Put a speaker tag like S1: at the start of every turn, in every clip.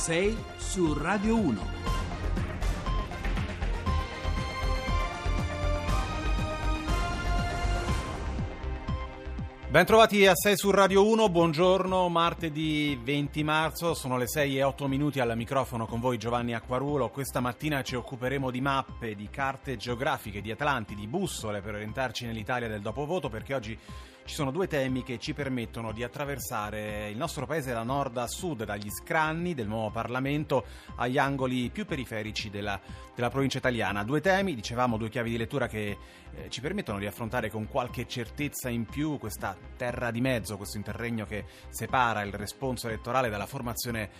S1: 6 su Radio 1.
S2: Bentrovati a 6 su Radio 1, buongiorno, martedì 20 marzo, sono le 6 e 8 minuti al microfono con voi Giovanni Acquarulo. Questa mattina ci occuperemo di mappe, di carte geografiche, di atlanti, di bussole per orientarci nell'Italia del dopovoto perché oggi ci sono due temi che ci permettono di attraversare il nostro paese da nord a sud, dagli scranni del nuovo Parlamento agli angoli più periferici della, della provincia italiana. Due temi, dicevamo, due chiavi di lettura che eh, ci permettono di affrontare con qualche certezza in più questa terra di mezzo, questo interregno che separa il responso elettorale dalla formazione,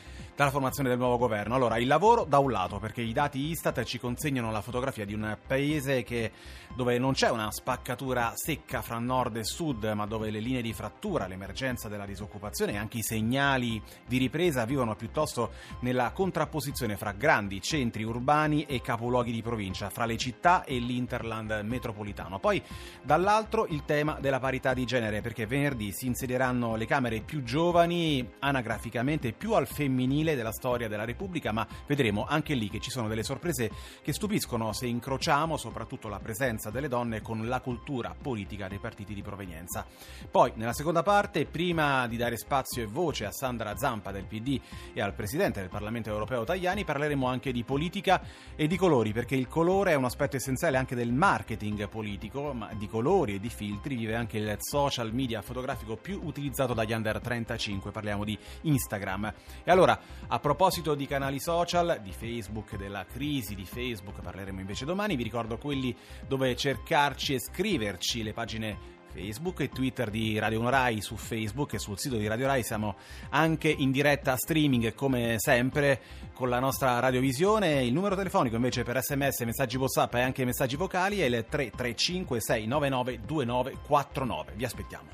S2: dalla formazione del nuovo governo. Allora, il lavoro da un lato, perché i dati Istat ci consegnano la fotografia di un paese che, dove non c'è una spaccatura secca fra nord e sud, ma dove le linee di frattura, l'emergenza della disoccupazione e anche i segnali di ripresa vivono piuttosto nella contrapposizione fra grandi centri urbani e capoluoghi di provincia, fra le città e l'interland metropolitano. Poi dall'altro il tema della parità di genere, perché venerdì si insedieranno le Camere più giovani, anagraficamente più al femminile della storia della Repubblica, ma vedremo anche lì che ci sono delle sorprese che stupiscono se incrociamo soprattutto la presenza delle donne con la cultura politica dei partiti di provenienza. Poi, nella seconda parte, prima di dare spazio e voce a Sandra Zampa del PD e al Presidente del Parlamento europeo Tajani, parleremo anche di politica e di colori, perché il colore è un aspetto essenziale anche del marketing politico, ma di colori e di filtri vive anche il social media fotografico più utilizzato dagli under 35, parliamo di Instagram. E allora, a proposito di canali social, di Facebook, della crisi di Facebook, parleremo invece domani, vi ricordo quelli dove cercarci e scriverci le pagine Facebook e Twitter di Radio 1 Rai. Su Facebook e sul sito di Radio Rai siamo anche in diretta streaming come sempre con la nostra radiovisione. Il numero telefonico invece per sms messaggi whatsapp e anche messaggi vocali è il 335 699 2949 vi aspettiamo.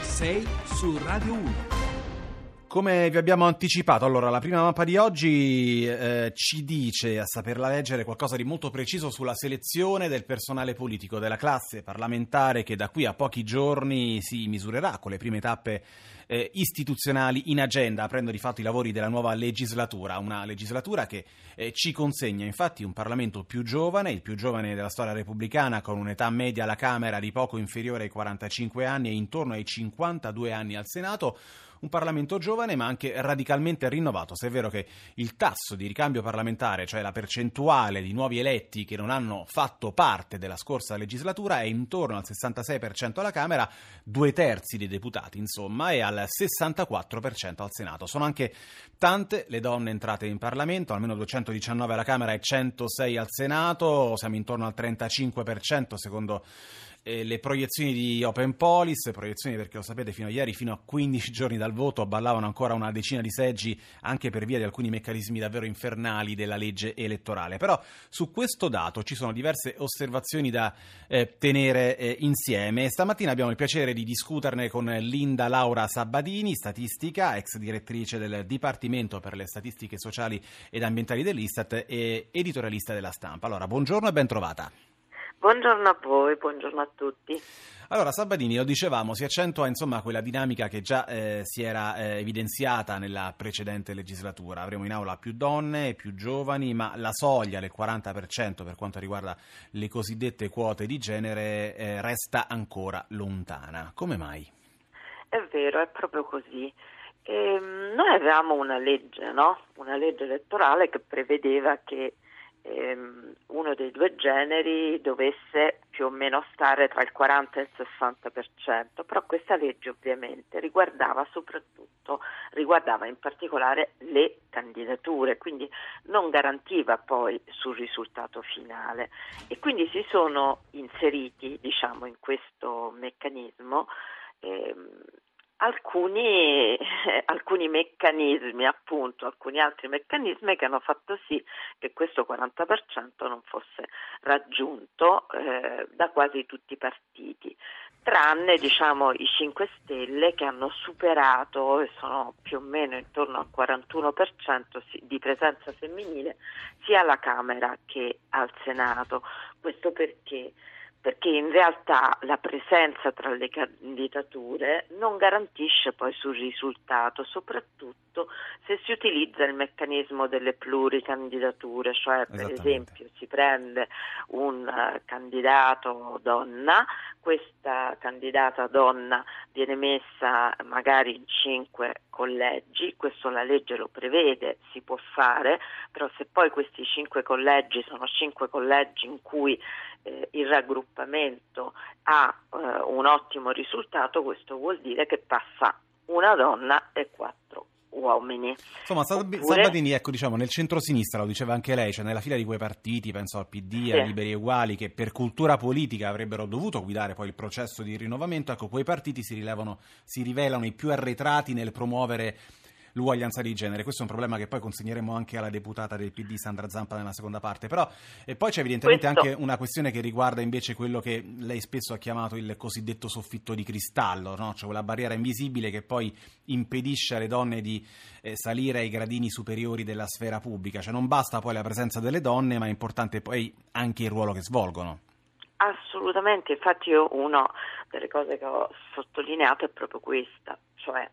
S1: 6 su Radio 1.
S2: Come vi abbiamo anticipato, allora la prima mappa di oggi eh, ci dice, a saperla leggere, qualcosa di molto preciso sulla selezione del personale politico della classe parlamentare che da qui a pochi giorni si misurerà con le prime tappe eh, istituzionali in agenda, aprendo di fatto i lavori della nuova legislatura, una legislatura che eh, ci consegna infatti un Parlamento più giovane, il più giovane della storia repubblicana, con un'età media alla Camera di poco inferiore ai 45 anni e intorno ai 52 anni al Senato, un Parlamento giovane ma anche radicalmente rinnovato, se è vero che il tasso di ricambio parlamentare, cioè la percentuale di nuovi eletti che non hanno fatto parte della scorsa legislatura, è intorno al 66% alla Camera, due terzi dei deputati insomma, e al 64% al Senato. Sono anche tante le donne entrate in Parlamento, almeno 219 alla Camera e 106 al Senato, siamo intorno al 35% secondo eh, le proiezioni di Open Police, proiezioni perché lo sapete fino a ieri, fino a 15 giorni dal voto, ballavano ancora una decina di seggi anche per via di alcuni meccanismi davvero infernali della legge elettorale. Però su questo dato ci sono diverse osservazioni da eh, tenere eh, insieme. Stamattina abbiamo il piacere di discuterne con Linda Laura Sabadini, statistica, ex direttrice del Dipartimento per le statistiche sociali ed ambientali dell'Istat e editorialista della stampa. Allora, buongiorno e ben trovata.
S3: Buongiorno a voi, buongiorno a tutti.
S2: Allora, Sabadini, lo dicevamo, si accentua insomma quella dinamica che già eh, si era eh, evidenziata nella precedente legislatura. Avremo in aula più donne, più giovani, ma la soglia del 40% per quanto riguarda le cosiddette quote di genere eh, resta ancora lontana. Come mai?
S3: È vero, è proprio così. Ehm, noi avevamo una legge, no? Una legge elettorale che prevedeva che ehm, uno dei due generi dovesse più o meno stare tra il 40 e il 60%, però questa legge ovviamente riguardava soprattutto, riguardava in particolare le candidature, quindi non garantiva poi sul risultato finale. E quindi si sono inseriti diciamo, in questo meccanismo ehm, alcuni, alcuni, meccanismi, appunto, alcuni altri meccanismi che hanno fatto sì che questo 40% non fosse raggiunto eh, da quasi tutti i partiti, tranne diciamo, i 5 Stelle che hanno superato e sono più o meno intorno al 41% di presenza femminile sia alla Camera che al Senato. Questo perché? Perché in realtà la presenza tra le candidature non garantisce poi sul risultato, soprattutto questo se si utilizza il meccanismo delle pluricandidature, cioè per esempio si prende un uh, candidato donna, questa candidata donna viene messa magari in cinque collegi, questo la legge lo prevede, si può fare, però se poi questi cinque collegi sono cinque collegi in cui eh, il raggruppamento ha eh, un ottimo risultato, questo vuol dire che passa una donna e quattro uomini.
S2: Insomma, Oppure... Salvadini, ecco, diciamo, nel centro-sinistra, lo diceva anche lei, cioè nella fila di quei partiti, penso al PD, sì. a Liberi e Uguali, che per cultura politica avrebbero dovuto guidare poi il processo di rinnovamento, ecco, quei partiti si, rilevano, si rivelano i più arretrati nel promuovere l'uguaglianza di genere. Questo è un problema che poi consegneremo anche alla deputata del PD Sandra Zampa nella seconda parte. Però e poi c'è evidentemente Questo. anche una questione che riguarda invece quello che lei spesso ha chiamato il cosiddetto soffitto di cristallo, no? cioè quella barriera invisibile che poi impedisce alle donne di eh, salire ai gradini superiori della sfera pubblica. Cioè non basta poi la presenza delle donne, ma è importante poi anche il ruolo che svolgono.
S3: Assolutamente, infatti io una delle cose che ho sottolineato è proprio questa, cioè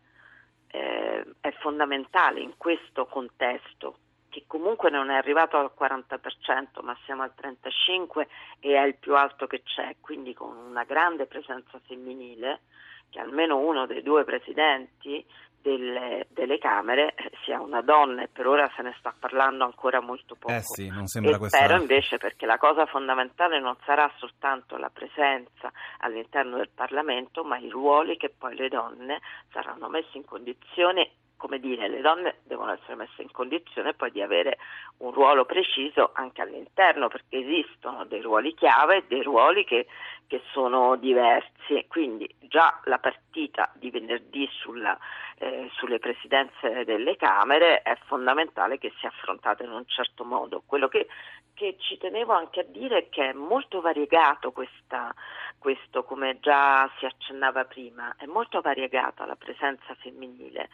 S3: eh, è fondamentale in questo contesto che comunque non è arrivato al 40%, ma siamo al 35% e è il più alto che c'è, quindi con una grande presenza femminile, che almeno uno dei due presidenti delle, delle, Camere sia una donna e per ora se ne sta parlando ancora molto poco.
S2: Eh sì, non sembra
S3: e
S2: questa...
S3: Spero invece perché la cosa fondamentale non sarà soltanto la presenza all'interno del Parlamento, ma i ruoli che poi le donne saranno messe in condizione come dire, le donne devono essere messe in condizione poi di avere un ruolo preciso anche all'interno, perché esistono dei ruoli chiave e dei ruoli che, che sono diversi. Quindi già la partita di venerdì sulla, eh, sulle presidenze delle Camere è fondamentale che sia affrontata in un certo modo. Quello che, che ci tenevo anche a dire è che è molto variegato questa, questo, come già si accennava prima, è molto variegata la presenza femminile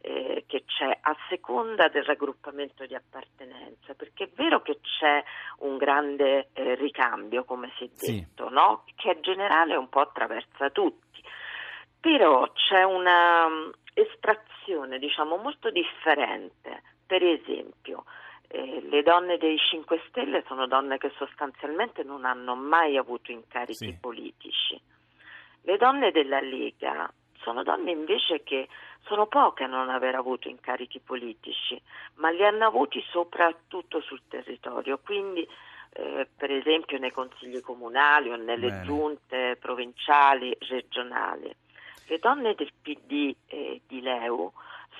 S3: eh, che c'è a seconda del raggruppamento di appartenenza, perché è vero che c'è un grande eh, ricambio, come si è detto, sì. no? che è generale un po' attraversa tutti, però c'è una um, estrazione diciamo, molto differente, per esempio. Eh, le donne dei 5 Stelle sono donne che sostanzialmente non hanno mai avuto incarichi sì. politici. Le donne della Lega sono donne invece che sono poche a non aver avuto incarichi politici, ma li hanno avuti soprattutto sul territorio, quindi eh, per esempio nei consigli comunali o nelle Bene. giunte provinciali, regionali. Le donne del PD e di Leu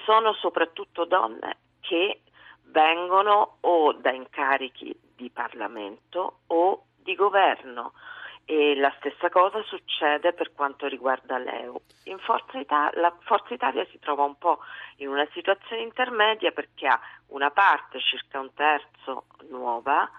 S3: sono soprattutto donne che vengono o da incarichi di Parlamento o di governo e la stessa cosa succede per quanto riguarda l'EU. Forza Italia, la Forza Italia si trova un po' in una situazione intermedia perché ha una parte, circa un terzo, nuova,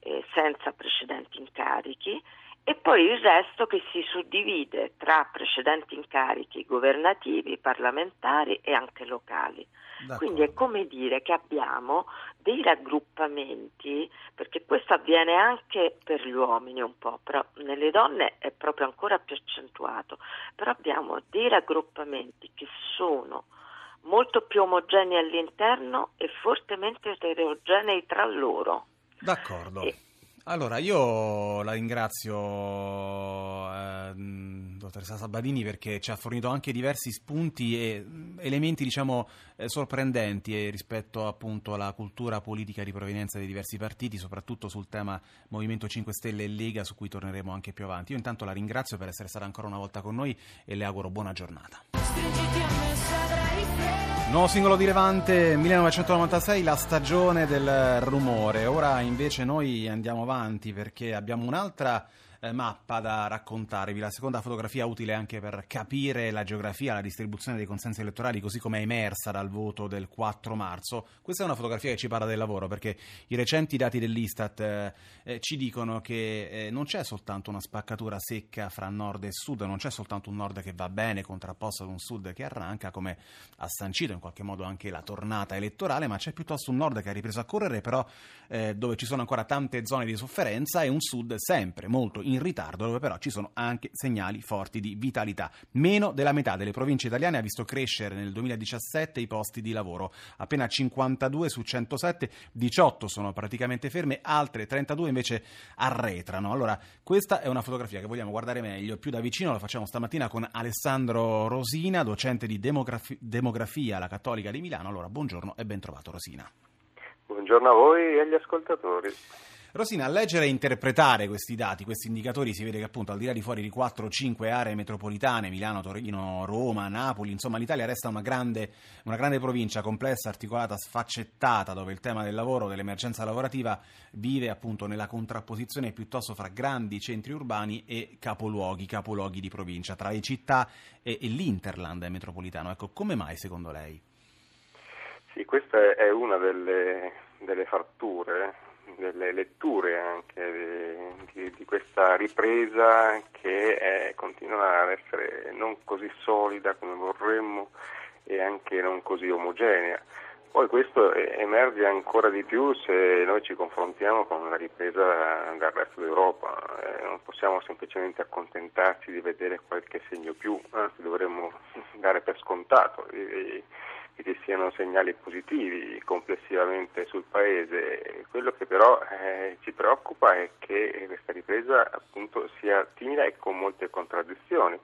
S3: eh, senza precedenti incarichi, e poi il resto che si suddivide tra precedenti incarichi governativi, parlamentari e anche locali. D'accordo. Quindi è come dire che abbiamo dei raggruppamenti, perché questo avviene anche per gli uomini un po', però nelle donne è proprio ancora più accentuato, però abbiamo dei raggruppamenti che sono molto più omogenei all'interno e fortemente eterogenei tra loro.
S2: D'accordo. E, allora, io la ringrazio, eh, dottoressa Sabadini, perché ci ha fornito anche diversi spunti e elementi, diciamo, eh, sorprendenti eh, rispetto appunto alla cultura politica di provenienza dei diversi partiti, soprattutto sul tema Movimento 5 Stelle e Lega, su cui torneremo anche più avanti. Io intanto la ringrazio per essere stata ancora una volta con noi e le auguro buona giornata. Nuovo singolo di Levante 1996, la stagione del rumore. Ora invece noi andiamo avanti perché abbiamo un'altra eh, mappa da raccontarvi, la seconda fotografia utile anche per capire la geografia, la distribuzione dei consensi elettorali così come è emersa dal voto del 4 marzo. Questa è una fotografia che ci parla del lavoro perché i recenti dati dell'Istat eh, eh, ci dicono che eh, non c'è soltanto una spaccatura secca fra nord e sud, non c'è soltanto un nord che va bene contrapposto ad un sud che arranca come ha sancito in qualche modo anche la tornata elettorale, ma c'è piuttosto un nord che ha ripreso a correre però eh, dove ci sono ancora tante zone di sofferenza e un sud sempre molto in in ritardo, dove però ci sono anche segnali forti di vitalità. Meno della metà delle province italiane ha visto crescere nel 2017 i posti di lavoro, appena 52 su 107, 18 sono praticamente ferme, altre 32 invece arretrano. Allora, questa è una fotografia che vogliamo guardare meglio, più da vicino la facciamo stamattina con Alessandro Rosina, docente di demografi- demografia alla Cattolica di Milano. Allora, buongiorno e ben trovato Rosina.
S4: Buongiorno a voi e agli ascoltatori.
S2: Rosina, a leggere e interpretare questi dati, questi indicatori, si vede che appunto al di là di fuori di 4-5 aree metropolitane, Milano, Torino, Roma, Napoli, insomma l'Italia resta una grande, una grande provincia complessa, articolata, sfaccettata, dove il tema del lavoro, dell'emergenza lavorativa vive appunto nella contrapposizione piuttosto fra grandi centri urbani e capoluoghi, capoluoghi di provincia, tra le città e, e l'interland metropolitano. Ecco, come mai secondo lei?
S4: Sì, questa è una delle, delle fratture delle letture anche di, di questa ripresa che è, continua ad essere non così solida come vorremmo e anche non così omogenea. Poi questo emerge ancora di più se noi ci confrontiamo con la ripresa del resto d'Europa. Eh, non possiamo semplicemente accontentarci di vedere qualche segno più, anzi dovremmo dare per scontato. Che ci siano segnali positivi complessivamente sul Paese. Quello che però eh, ci preoccupa è che questa ripresa appunto sia timida e con molte contraddizioni,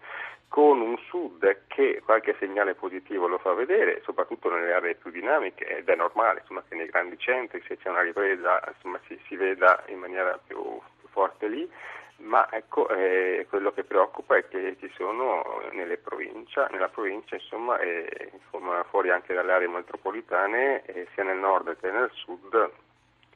S4: con un Sud che qualche segnale positivo lo fa vedere, soprattutto nelle aree più dinamiche, ed è normale insomma, che nei grandi centri se c'è una ripresa insomma, si, si veda in maniera più, più forte lì ma ecco, eh, quello che preoccupa è che ci sono provincia, nella provincia, insomma, eh, fuori anche dalle aree metropolitane, eh, sia nel nord che nel sud,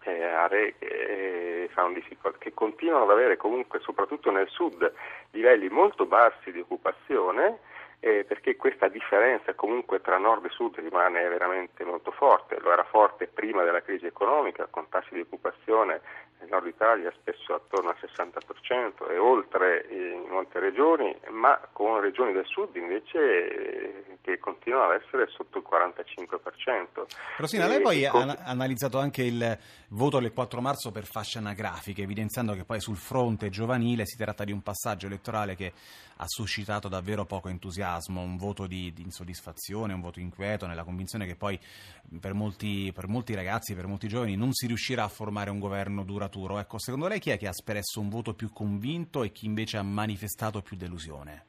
S4: eh, aree che, difficol- che continuano ad avere comunque, soprattutto nel sud, livelli molto bassi di occupazione, eh, perché questa differenza comunque tra nord e sud rimane veramente molto forte, lo era forte prima della crisi economica con tassi di occupazione nel nord Italia spesso attorno al 60% e oltre in molte regioni, ma con regioni del sud invece eh, che continuano ad essere sotto il 45%.
S2: Rosina, lei poi con... ha analizzato anche il voto del 4 marzo per fasce anagrafiche, evidenziando che poi sul fronte giovanile si tratta di un passaggio elettorale che ha suscitato davvero poco entusiasmo, un voto di, di insoddisfazione, un voto inquieto, nella convinzione che poi per molti, per molti ragazzi, per molti giovani non si riuscirà a formare un governo duraturo duraturo. Ecco, secondo lei chi è che ha espresso un voto più convinto e chi invece ha manifestato più delusione?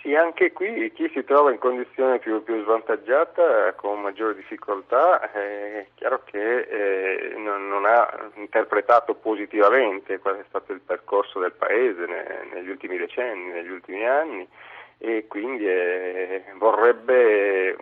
S4: Sì, anche qui chi si trova in condizione più, più svantaggiata, con maggiore difficoltà, è chiaro che eh, non, non, ha interpretato positivamente qual è stato il percorso del Paese ne, negli ultimi decenni, negli ultimi anni e quindi eh, vorrebbe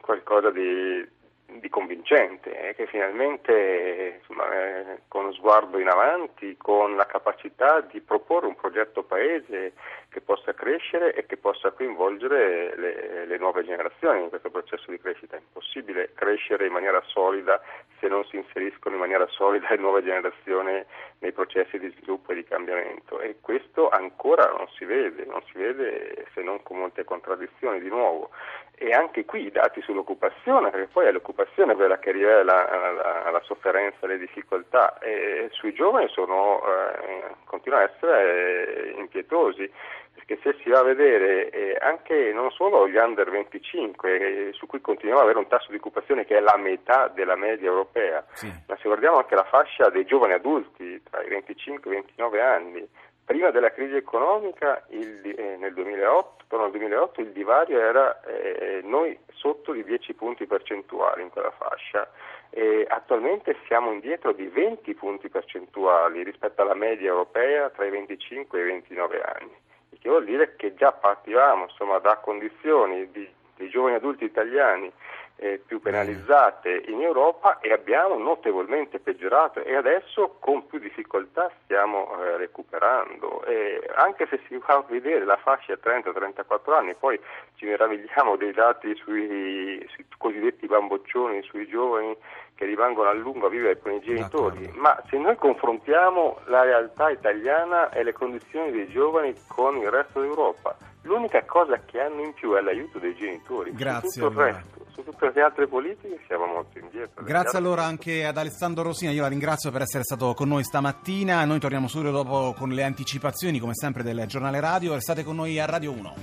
S4: qualcosa di, di convincente, eh, che finalmente insomma, eh, con lo sguardo in avanti, con la capacità di proporre un progetto paese che possa crescere e che possa coinvolgere le, le, nuove generazioni in questo processo di crescita. È impossibile crescere in maniera solida se non si inseriscono in maniera solida le nuove generazioni nei processi di sviluppo e di cambiamento e questo ancora non si vede, non si vede se non con molte contraddizioni di nuovo e anche qui i dati sull'occupazione, perché poi è l'occupazione quella che rivela la, la sofferenza, le difficoltà e sui giovani sono, eh, continuano a essere impietosi perché se si va a vedere eh, anche non solo gli under 25 eh, su cui continuiamo ad avere un tasso di occupazione che è la metà della media europea, sì. ma se guardiamo anche la fascia dei giovani adulti tra i 25 e i 29 anni, prima della crisi economica il, eh, nel 2008, attorno al 2008 il divario era eh, noi sotto di 10 punti percentuali in quella fascia. E attualmente siamo indietro di 20 punti percentuali rispetto alla media europea tra i 25 e i 29 anni il che vuol dire che già partivamo insomma, da condizioni di, di giovani adulti italiani eh, più penalizzate in Europa e abbiamo notevolmente peggiorato e adesso con più difficoltà stiamo eh, recuperando. E anche se si va a vedere la fascia 30-34 anni, poi ci meravigliamo dei dati sui, sui cosiddetti bamboccioni, sui giovani che rimangono a lungo a vivere con i genitori, D'accordo. ma se noi confrontiamo la realtà italiana e le condizioni dei giovani con il resto d'Europa, l'unica cosa che hanno in più è l'aiuto dei genitori.
S2: Grazie,
S4: tutto il resto, su tutte le altre politiche siamo molto indietro.
S2: Grazie allora anche ad Alessandro Rosina, io la ringrazio per essere stato con noi stamattina, noi torniamo subito dopo con le anticipazioni come sempre del giornale radio, restate con noi a Radio 1.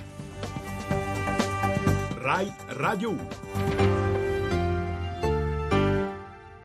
S1: Rai Radio 1.